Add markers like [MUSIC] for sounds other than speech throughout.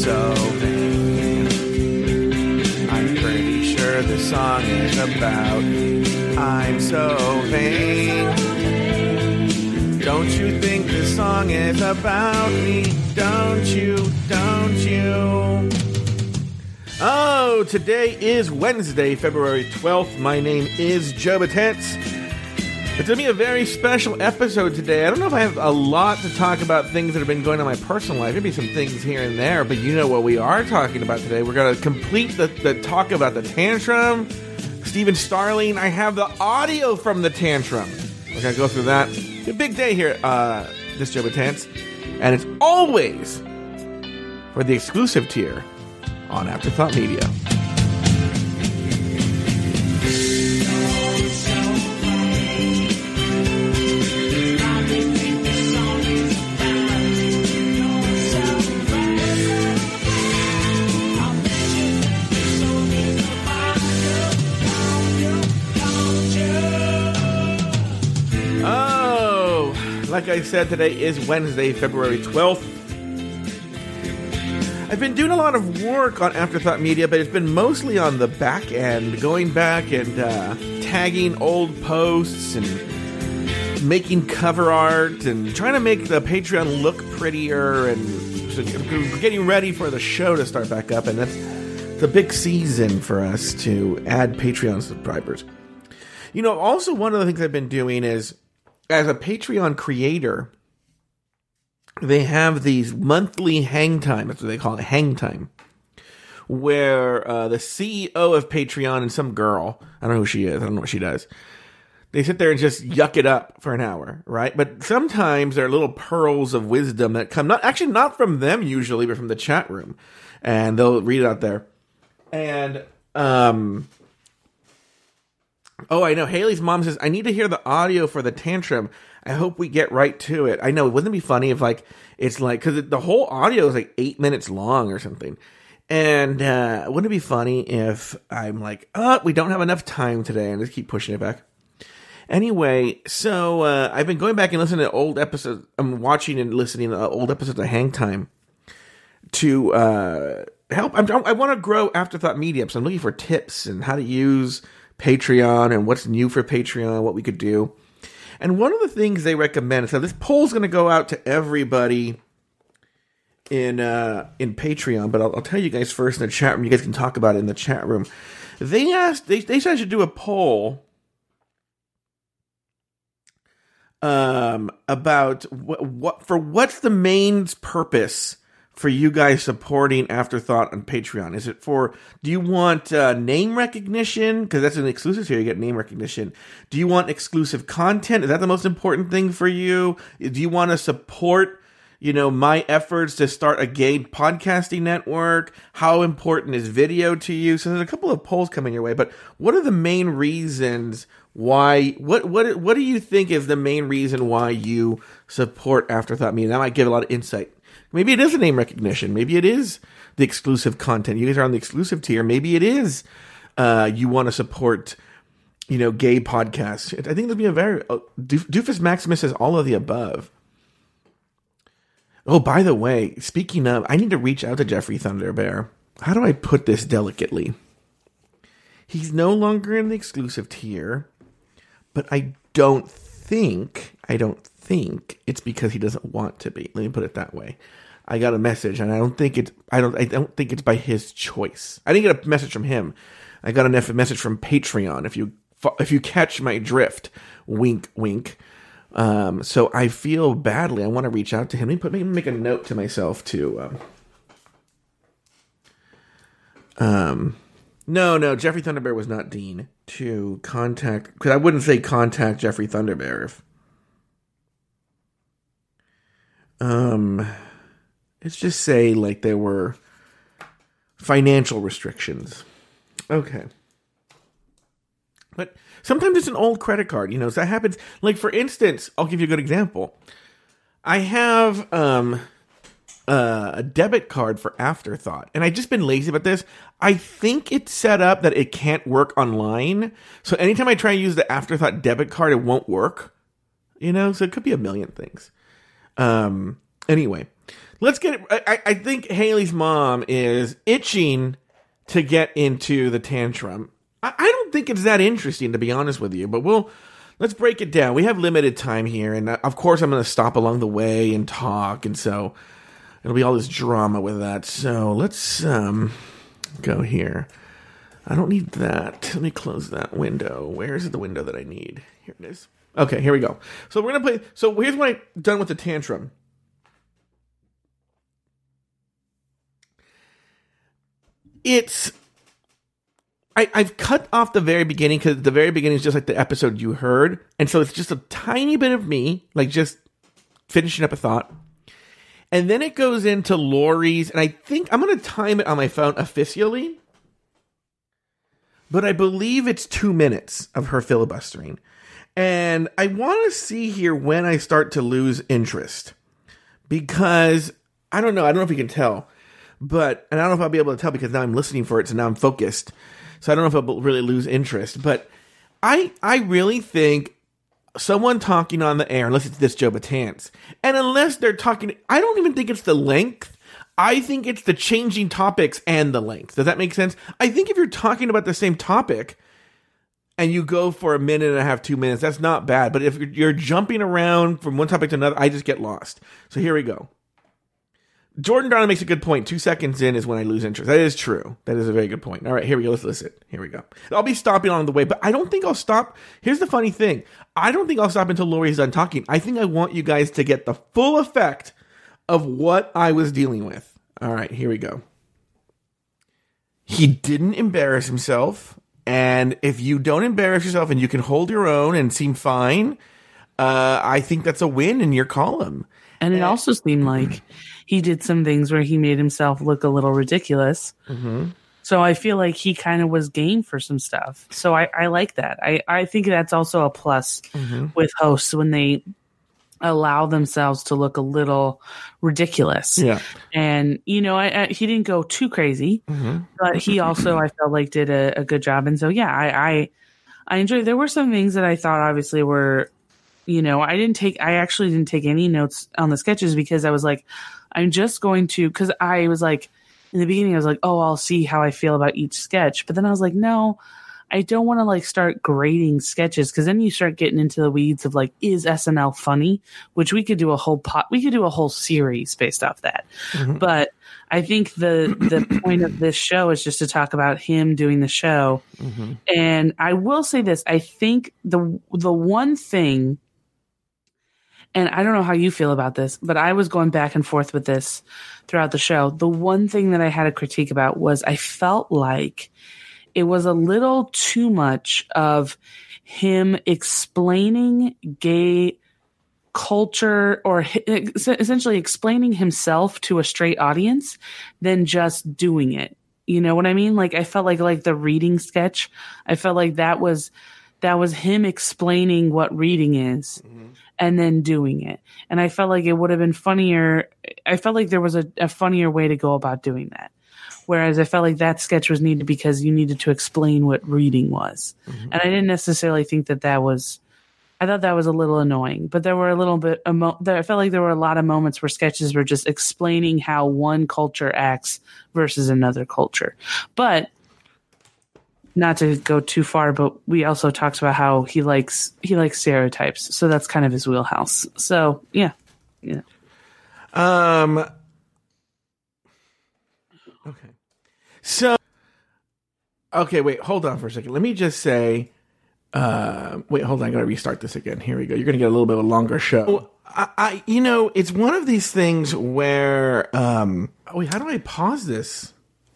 so vain. I'm pretty sure the song is about I'm so vain. Don't you think the song is about me? Don't you? Don't you? Oh, today is Wednesday, February 12th. My name is Joe Betance. It's going to be a very special episode today. I don't know if I have a lot to talk about things that have been going on in my personal life. Maybe some things here and there, but you know what we are talking about today. We're going to complete the, the talk about the tantrum. Stephen Starling, I have the audio from the tantrum. We're going to go through that. It's a big day here, uh, this Joe Betance. And it's always for the exclusive tier on Afterthought Media. Said, today is Wednesday, February 12th. I've been doing a lot of work on Afterthought Media, but it's been mostly on the back end, going back and uh, tagging old posts and making cover art and trying to make the Patreon look prettier and getting ready for the show to start back up. And that's the big season for us to add Patreon subscribers. You know, also one of the things I've been doing is as a Patreon creator, they have these monthly hang time. That's what they call it, hang time, where uh, the CEO of Patreon and some girl, I don't know who she is, I don't know what she does. They sit there and just yuck it up for an hour, right? But sometimes there are little pearls of wisdom that come not actually not from them usually, but from the chat room, and they'll read it out there. And um, Oh, I know. Haley's mom says, I need to hear the audio for the tantrum. I hope we get right to it. I know. Wouldn't it be funny if, like, it's like, because the whole audio is like eight minutes long or something. And uh, wouldn't it be funny if I'm like, oh, we don't have enough time today and just keep pushing it back? Anyway, so uh, I've been going back and listening to old episodes. I'm watching and listening to old episodes of Hang Time to uh, help. I'm, I want to grow Afterthought Media, so I'm looking for tips and how to use Patreon and what's new for Patreon, what we could do. And one of the things they recommend, so this poll's going to go out to everybody in uh, in Patreon, but I'll, I'll, tell you guys first in the chat room. You guys can talk about it in the chat room. They asked, they, they said I should do a poll um, about what, what for what's the main purpose for you guys supporting Afterthought on Patreon? Is it for, do you want uh, name recognition? Because that's an exclusive here, you get name recognition. Do you want exclusive content? Is that the most important thing for you? Do you want to support, you know, my efforts to start a gay podcasting network? How important is video to you? So there's a couple of polls coming your way, but what are the main reasons why what what what do you think is the main reason why you support afterthought media that might give a lot of insight Maybe it is a name recognition. Maybe it is the exclusive content. You guys are on the exclusive tier. Maybe it is uh, you want to support, you know, gay podcasts. I think there'll be a very uh, Doofus Maximus says all of the above. Oh, by the way, speaking of, I need to reach out to Jeffrey Thunderbear. How do I put this delicately? He's no longer in the exclusive tier, but I don't think, I don't think it's because he doesn't want to be. Let me put it that way. I got a message, and I don't think it's I don't I don't think it's by his choice. I didn't get a message from him. I got a message from Patreon. If you if you catch my drift, wink, wink. Um, so I feel badly. I want to reach out to him. Let me put make a note to myself to. Um, um, no, no, Jeffrey Thunderbear was not Dean. To contact, because I wouldn't say contact Jeffrey Thunderbear if. Um, let's just say like there were financial restrictions. Okay. But sometimes it's an old credit card, you know, so that happens. Like for instance, I'll give you a good example. I have um uh, a debit card for Afterthought, and I've just been lazy about this. I think it's set up that it can't work online, so anytime I try to use the Afterthought debit card, it won't work. You know, so it could be a million things. Um, Anyway, let's get. I, I think Haley's mom is itching to get into the tantrum. I, I don't think it's that interesting, to be honest with you. But we'll let's break it down. We have limited time here, and uh, of course, I'm going to stop along the way and talk, and so it'll be all this drama with that. So let's um, go here. I don't need that. Let me close that window. Where's the window that I need? Here it is. Okay, here we go. So we're gonna play. So here's what I've done with the tantrum. It's I, I've cut off the very beginning because the very beginning is just like the episode you heard, and so it's just a tiny bit of me, like just finishing up a thought, and then it goes into Lori's, and I think I'm gonna time it on my phone officially, but I believe it's two minutes of her filibustering, and I want to see here when I start to lose interest because I don't know, I don't know if you can tell, but and I don't know if I'll be able to tell because now I'm listening for it, so now I'm focused so I don't know if I'll really lose interest. But I I really think someone talking on the air, unless it's this Joe Betance, and unless they're talking, I don't even think it's the length. I think it's the changing topics and the length. Does that make sense? I think if you're talking about the same topic and you go for a minute and a half, two minutes, that's not bad. But if you're jumping around from one topic to another, I just get lost. So here we go. Jordan Brown makes a good point. Two seconds in is when I lose interest. That is true. That is a very good point. All right, here we go. Let's listen. Here we go. I'll be stopping on the way, but I don't think I'll stop. Here's the funny thing. I don't think I'll stop until Lori's done talking. I think I want you guys to get the full effect of what I was dealing with. All right, here we go. He didn't embarrass himself. And if you don't embarrass yourself and you can hold your own and seem fine, uh, I think that's a win in your column. And it also seemed like he did some things where he made himself look a little ridiculous. Mm-hmm. So I feel like he kind of was game for some stuff. So I, I like that. I, I think that's also a plus mm-hmm. with hosts when they allow themselves to look a little ridiculous. Yeah. And, you know, I, I, he didn't go too crazy, mm-hmm. but he also, I felt like did a, a, good job. And so, yeah, I, I, I enjoyed, there were some things that I thought obviously were, you know, I didn't take, I actually didn't take any notes on the sketches because I was like, I'm just going to, because I was like, in the beginning, I was like, oh, I'll see how I feel about each sketch. But then I was like, no, I don't want to like start grading sketches because then you start getting into the weeds of like, is SNL funny? Which we could do a whole pot, we could do a whole series based off that. Mm-hmm. But I think the the point of this show is just to talk about him doing the show. Mm-hmm. And I will say this: I think the the one thing and I don't know how you feel about this, but I was going back and forth with this throughout the show. The one thing that I had a critique about was I felt like it was a little too much of him explaining gay culture or essentially explaining himself to a straight audience than just doing it. You know what I mean? Like I felt like like the reading sketch, I felt like that was that was him explaining what reading is. Mm-hmm and then doing it. And I felt like it would have been funnier. I felt like there was a, a funnier way to go about doing that. Whereas I felt like that sketch was needed because you needed to explain what reading was. Mm-hmm. And I didn't necessarily think that that was, I thought that was a little annoying, but there were a little bit, emo- there, I felt like there were a lot of moments where sketches were just explaining how one culture acts versus another culture. But not to go too far, but we also talked about how he likes he likes stereotypes, so that's kind of his wheelhouse. So yeah, yeah. Um. Okay. So. Okay, wait. Hold on for a second. Let me just say. Uh, wait, hold on. I gotta restart this again. Here we go. You're gonna get a little bit of a longer show. I, I, you know, it's one of these things where, um, wait, how do I pause this?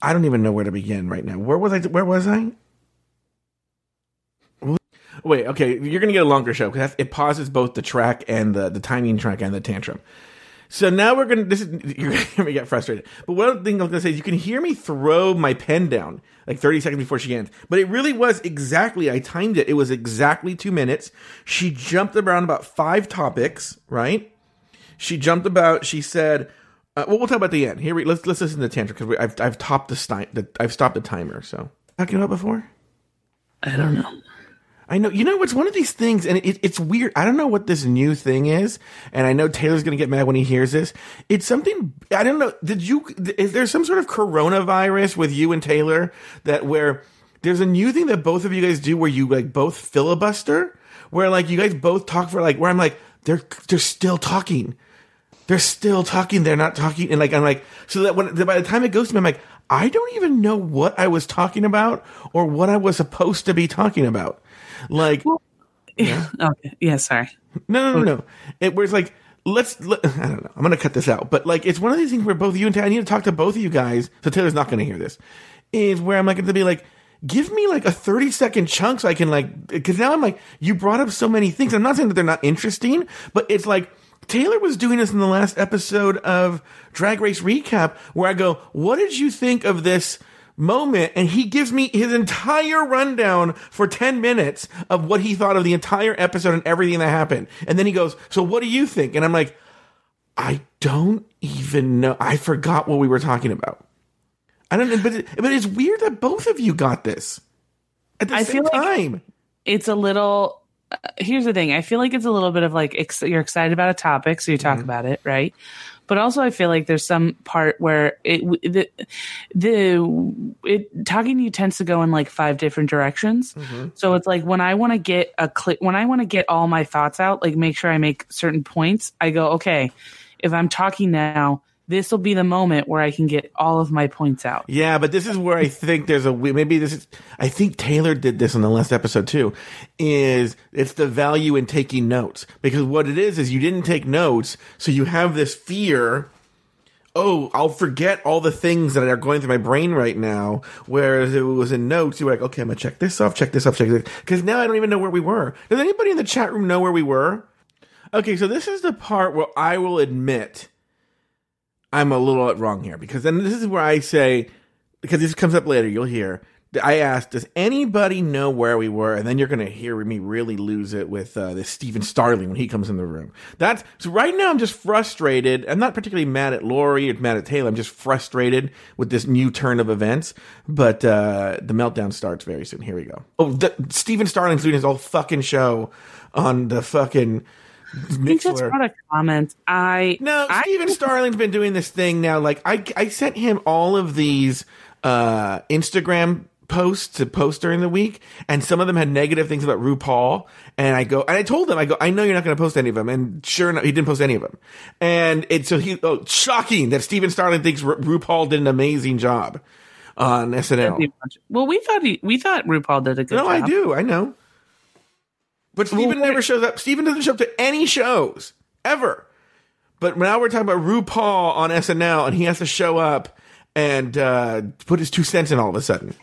I don't even know where to begin right now. Where was I? Where was I? Wait, okay, you're gonna get a longer show because it pauses both the track and the the timing track and the tantrum. So now we're gonna. This is [LAUGHS] you're gonna get frustrated. But one thing I'm gonna say is you can hear me throw my pen down like 30 seconds before she ends. But it really was exactly. I timed it. It was exactly two minutes. She jumped around about five topics. Right. She jumped about. She said. Uh, well, we'll talk about the end. Here, we, let's let's listen to tantrum because I've I've topped the, sti- the I've stopped the timer. So talking about before. I don't know. I know. You know, it's one of these things, and it, it's weird. I don't know what this new thing is, and I know Taylor's going to get mad when he hears this. It's something I don't know. Did you? Is there some sort of coronavirus with you and Taylor that where there's a new thing that both of you guys do where you like both filibuster, where like you guys both talk for like where I'm like they're they're still talking, they're still talking, they're not talking, and like I'm like so that when by the time it goes to me, I'm like I don't even know what I was talking about or what I was supposed to be talking about. Like, well, yeah. [LAUGHS] okay, yeah, sorry. No, no, no, no. It was like, let's. Let, I don't know. I'm gonna cut this out, but like, it's one of these things where both you and Taylor, I need to talk to both of you guys. So Taylor's not gonna hear this. Is where I'm like to be like, give me like a 30 second chunk so I can like, because now I'm like, you brought up so many things. I'm not saying that they're not interesting, but it's like. Taylor was doing this in the last episode of Drag Race Recap, where I go, What did you think of this moment and he gives me his entire rundown for 10 minutes of what he thought of the entire episode and everything that happened. And then he goes, So what do you think? And I'm like, I don't even know. I forgot what we were talking about. I don't know, but, it, but it's weird that both of you got this at the I same time. Like it's a little. Uh, here's the thing. I feel like it's a little bit of like ex- you're excited about a topic, so you talk mm-hmm. about it, right? But also I feel like there's some part where it the the it talking to you tends to go in like five different directions. Mm-hmm. So it's like when I want to get a click when I want to get all my thoughts out, like make sure I make certain points. I go okay, if I'm talking now, this will be the moment where I can get all of my points out. Yeah, but this is where I [LAUGHS] think there's a maybe this is I think Taylor did this in the last episode too. Is it's the value in taking notes because what it is is you didn't take notes, so you have this fear. Oh, I'll forget all the things that are going through my brain right now. Whereas it was in notes, you were like, okay, I'm gonna check this off, check this off, check this. Because now I don't even know where we were. Does anybody in the chat room know where we were? Okay, so this is the part where I will admit I'm a little wrong here because then this is where I say because this comes up later. You'll hear. I asked, does anybody know where we were? And then you're going to hear me really lose it with uh, this Stephen Starling when he comes in the room. That's so right now. I'm just frustrated. I'm not particularly mad at Lori or mad at Taylor. I'm just frustrated with this new turn of events. But uh, the meltdown starts very soon. Here we go. Oh, the, Stephen Starling's doing his whole fucking show on the fucking Mixlr. He just brought a comment. I no, Stephen Starling's been doing this thing now. Like I, I sent him all of these uh, Instagram posts to post during the week, and some of them had negative things about RuPaul. And I go, and I told him, I go, I know you're not going to post any of them. And sure enough, he didn't post any of them. And it's so he, oh, shocking that Stephen Starling thinks Ru- RuPaul did an amazing job on SNL. Well, we thought he, we thought RuPaul did a good no, job. I do, I know. But Steven well, never shows up. Steven doesn't show up to any shows ever. But now we're talking about RuPaul on SNL, and he has to show up and uh, put his two cents in all of a sudden.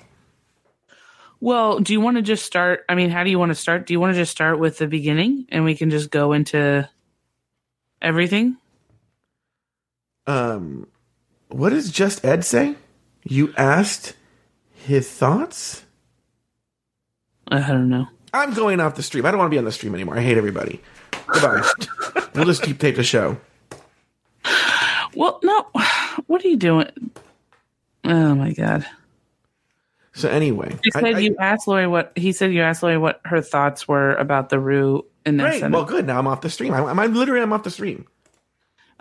Well, do you want to just start? I mean, how do you want to start? Do you want to just start with the beginning, and we can just go into everything? Um, what does just Ed say? You asked his thoughts. I don't know. I'm going off the stream. I don't want to be on the stream anymore. I hate everybody. Goodbye. [LAUGHS] we'll just keep tape the show. Well, no. What are you doing? Oh my god. So anyway, you said I, you I, asked Lauri what he said. You asked Lauri what her thoughts were about the Rue in Great. Well, good. Now I'm off the stream. I'm, I'm literally I'm off the stream.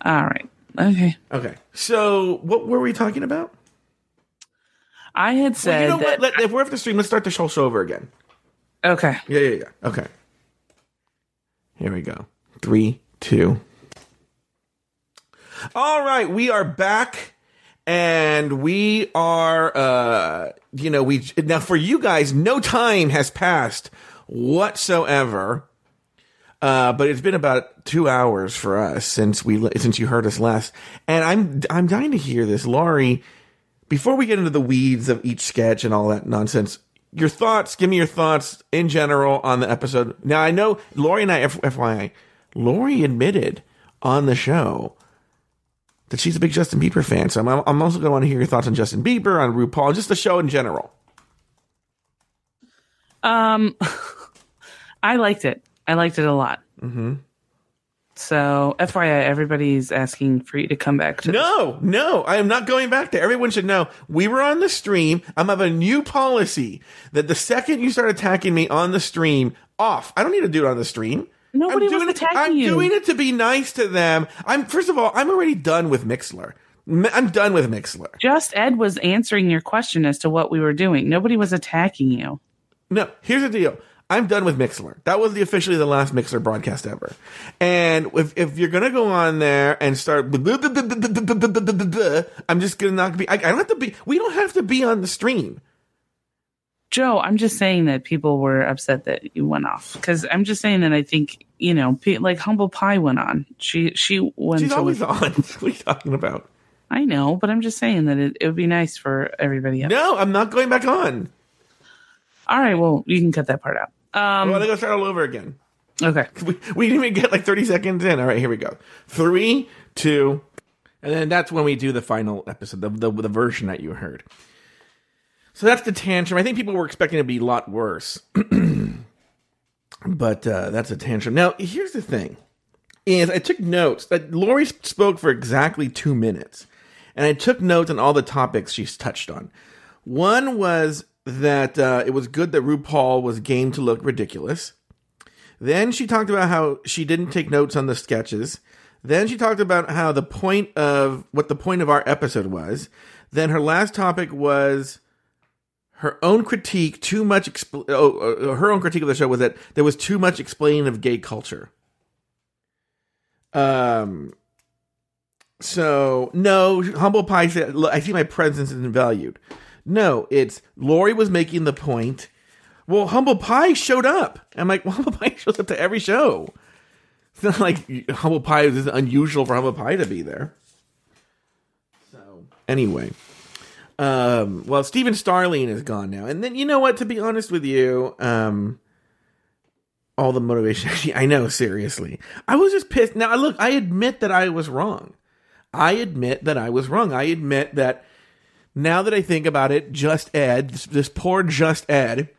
All right. Okay. Okay. So what were we talking about? I had said well, you know what? Let, if we're off the stream, let's start the whole show over again. Okay. Yeah, yeah, yeah. Okay. Here we go. Three, two. All right, we are back and we are uh you know we now for you guys no time has passed whatsoever uh, but it's been about two hours for us since we since you heard us last, and I'm I'm dying to hear this, Lauri. Before we get into the weeds of each sketch and all that nonsense, your thoughts. Give me your thoughts in general on the episode. Now I know Lori and I, FYI, Lauri admitted on the show that she's a big Justin Bieber fan. So I'm, I'm also going to want to hear your thoughts on Justin Bieber, on RuPaul, just the show in general. Um, [LAUGHS] I liked it. I liked it a lot. Mm-hmm. So, FYI, everybody's asking for you to come back to. No, no, I am not going back there. Everyone should know we were on the stream. I'm have a new policy that the second you start attacking me on the stream, off. I don't need to do it on the stream. Nobody I'm doing was it. attacking I'm you. doing it to be nice to them. I'm first of all, I'm already done with Mixlr. I'm done with Mixlr. Just Ed was answering your question as to what we were doing. Nobody was attacking you. No, here's the deal. I'm done with Mixlr. That was the officially the last Mixlr broadcast ever. And if, if you're gonna go on there and start, I'm just gonna not be. I, I don't have to be. We don't have to be on the stream. Joe, I'm just saying that people were upset that you went off because I'm just saying that I think you know, like Humble Pie went on. She she went. She's always on. what are you talking about? I know, but I'm just saying that it, it would be nice for everybody else. No, I'm not going back on. All right, well, you can cut that part out. I Um, want to go start all over again. okay. [LAUGHS] We, we didn't even get like 30 seconds in. All right, here we go. Three, two, and then that's when we do the final episode, the, the, the version that you heard. So that's the tantrum. I think people were expecting it to be a lot worse. [CLEARS THROAT] but uh, that's a tantrum. Now, here's the thing. Is I took notes that Lori spoke for exactly two minutes. And I took notes on all the topics she's touched on. One was that uh, it was good that RuPaul was game to look ridiculous. Then she talked about how she didn't take notes on the sketches. Then she talked about how the point of what the point of our episode was. Then her last topic was her own critique. Too much. Expl- oh, uh, her own critique of the show was that there was too much explaining of gay culture. Um. So no, humble pie said, "Look, I see my presence isn't valued." No, it's Lori was making the point. Well, humble pie showed up. I'm like, well, [LAUGHS] humble pie shows up to every show. It's not like humble pie is unusual for humble pie to be there. So anyway, um, well, Stephen Starling is gone now, and then you know what? To be honest with you, um, all the motivation. [LAUGHS] I know, seriously, I was just pissed. Now, look, I admit that I was wrong. I admit that I was wrong. I admit that now that I think about it, just Ed, this, this poor just Ed,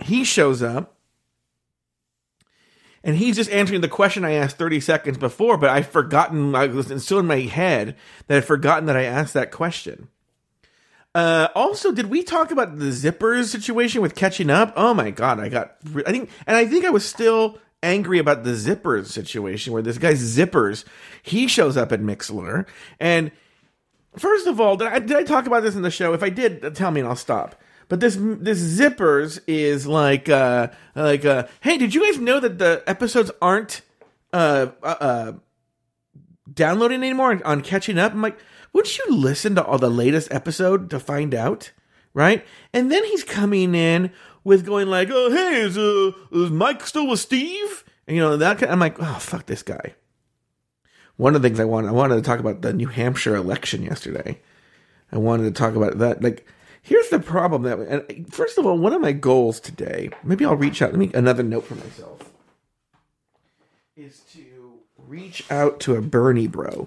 he shows up and he's just answering the question I asked 30 seconds before, but I've forgotten, I was still in my head that I've forgotten that I asked that question. Uh, also, did we talk about the zippers situation with catching up? Oh my god, I got, I think, and I think I was still angry about the zippers situation where this guy's zippers, he shows up at Mixlr, and first of all, did I, did I talk about this in the show? If I did, tell me and I'll stop. But this this zippers is like uh like uh hey, did you guys know that the episodes aren't uh uh, uh downloading anymore on, on catching up? I'm like, wouldn't you listen to all the latest episode to find out? Right? And then he's coming in with going like, oh hey, is uh is Mike still with Steve? And you know that kind I'm like, oh fuck this guy. One of the things I wanted I wanted to talk about the New Hampshire election yesterday. I wanted to talk about that. Like, here's the problem that and first of all, one of my goals today, maybe I'll reach out. Let me another note for myself. Is to reach out to a Bernie bro.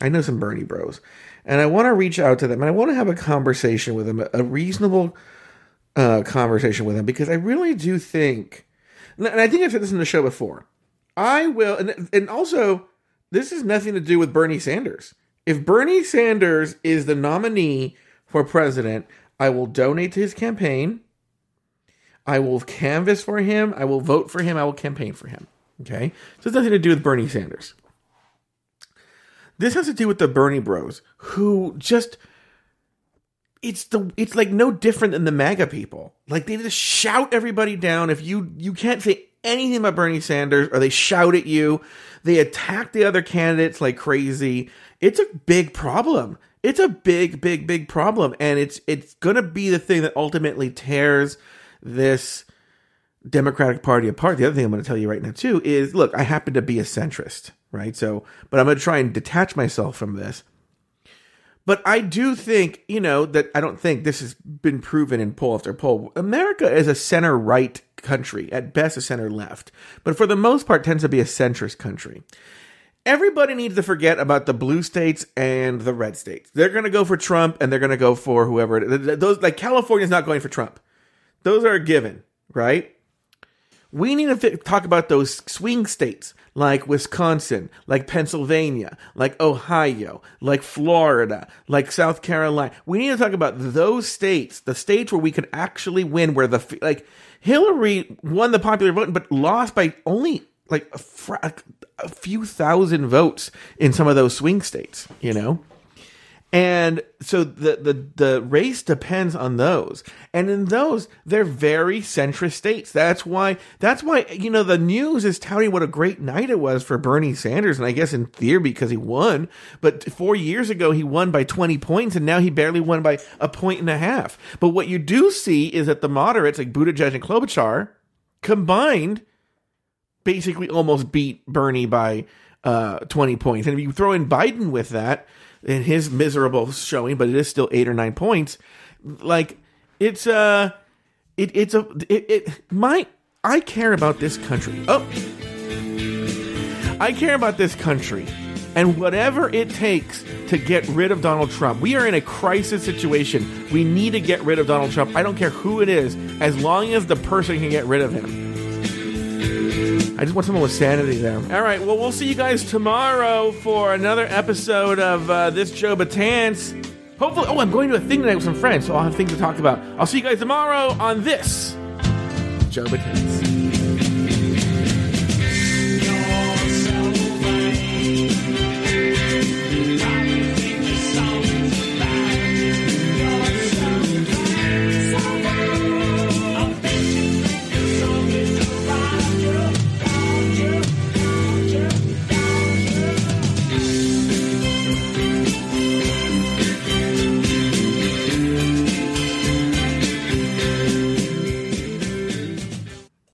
I know some Bernie bros. And I want to reach out to them and I want to have a conversation with them, a reasonable uh, conversation with them, because I really do think, and I think I've said this in the show before. I will, and, and also, this has nothing to do with Bernie Sanders. If Bernie Sanders is the nominee for president, I will donate to his campaign. I will canvass for him. I will vote for him. I will campaign for him. Okay? So it's nothing to do with Bernie Sanders. This has to do with the Bernie bros who just it's the it's like no different than the MAGA people. Like they just shout everybody down. If you you can't say anything about Bernie Sanders or they shout at you, they attack the other candidates like crazy. It's a big problem. It's a big, big, big problem, and it's it's gonna be the thing that ultimately tears this Democratic Party apart. The other thing I'm to tell you right now too is, look, I happen to be a centrist, right? So, but I'm to try and detach myself from this. But I do think, you know, that I don't think this has been proven in poll after poll. America is a center right country, at best a center left, but for the most part tends to be a centrist country. Everybody needs to forget about the blue states and the red states. They're going to go for Trump and they're going to go for whoever. Those like California's not going for Trump. Those are a given, right? We need to talk about those swing states like Wisconsin, like Pennsylvania, like Ohio, like Florida, like South Carolina. We need to talk about those states, the states where we could actually win, where the like Hillary won the popular vote, but lost by only like a, fra- a few thousand votes in some of those swing states. You know. And so the, the the race depends on those. And in those, they're very centrist states. That's why that's why you know the news is touting what a great night it was for Bernie Sanders, and I guess in theory because he won. But four years ago he won by twenty points, and now he barely won by a point and a half. But what you do see is that the moderates like Buttigieg and Klobuchar combined basically almost beat Bernie by uh, 20 points. And if you throw in Biden with that, in his miserable showing, but it is still eight or nine points. Like it's uh it it's a it, it my I care about this country. Oh, I care about this country. And whatever it takes to get rid of Donald Trump, we are in a crisis situation. We need to get rid of Donald Trump. I don't care who it is, as long as the person can get rid of him. I just want someone with sanity there. All right, well, we'll see you guys tomorrow for another episode of uh, this Joe Betance. Hopefully, oh, I'm going to a thing tonight with some friends, so I'll have things to talk about. I'll see you guys tomorrow on this Joe Betance.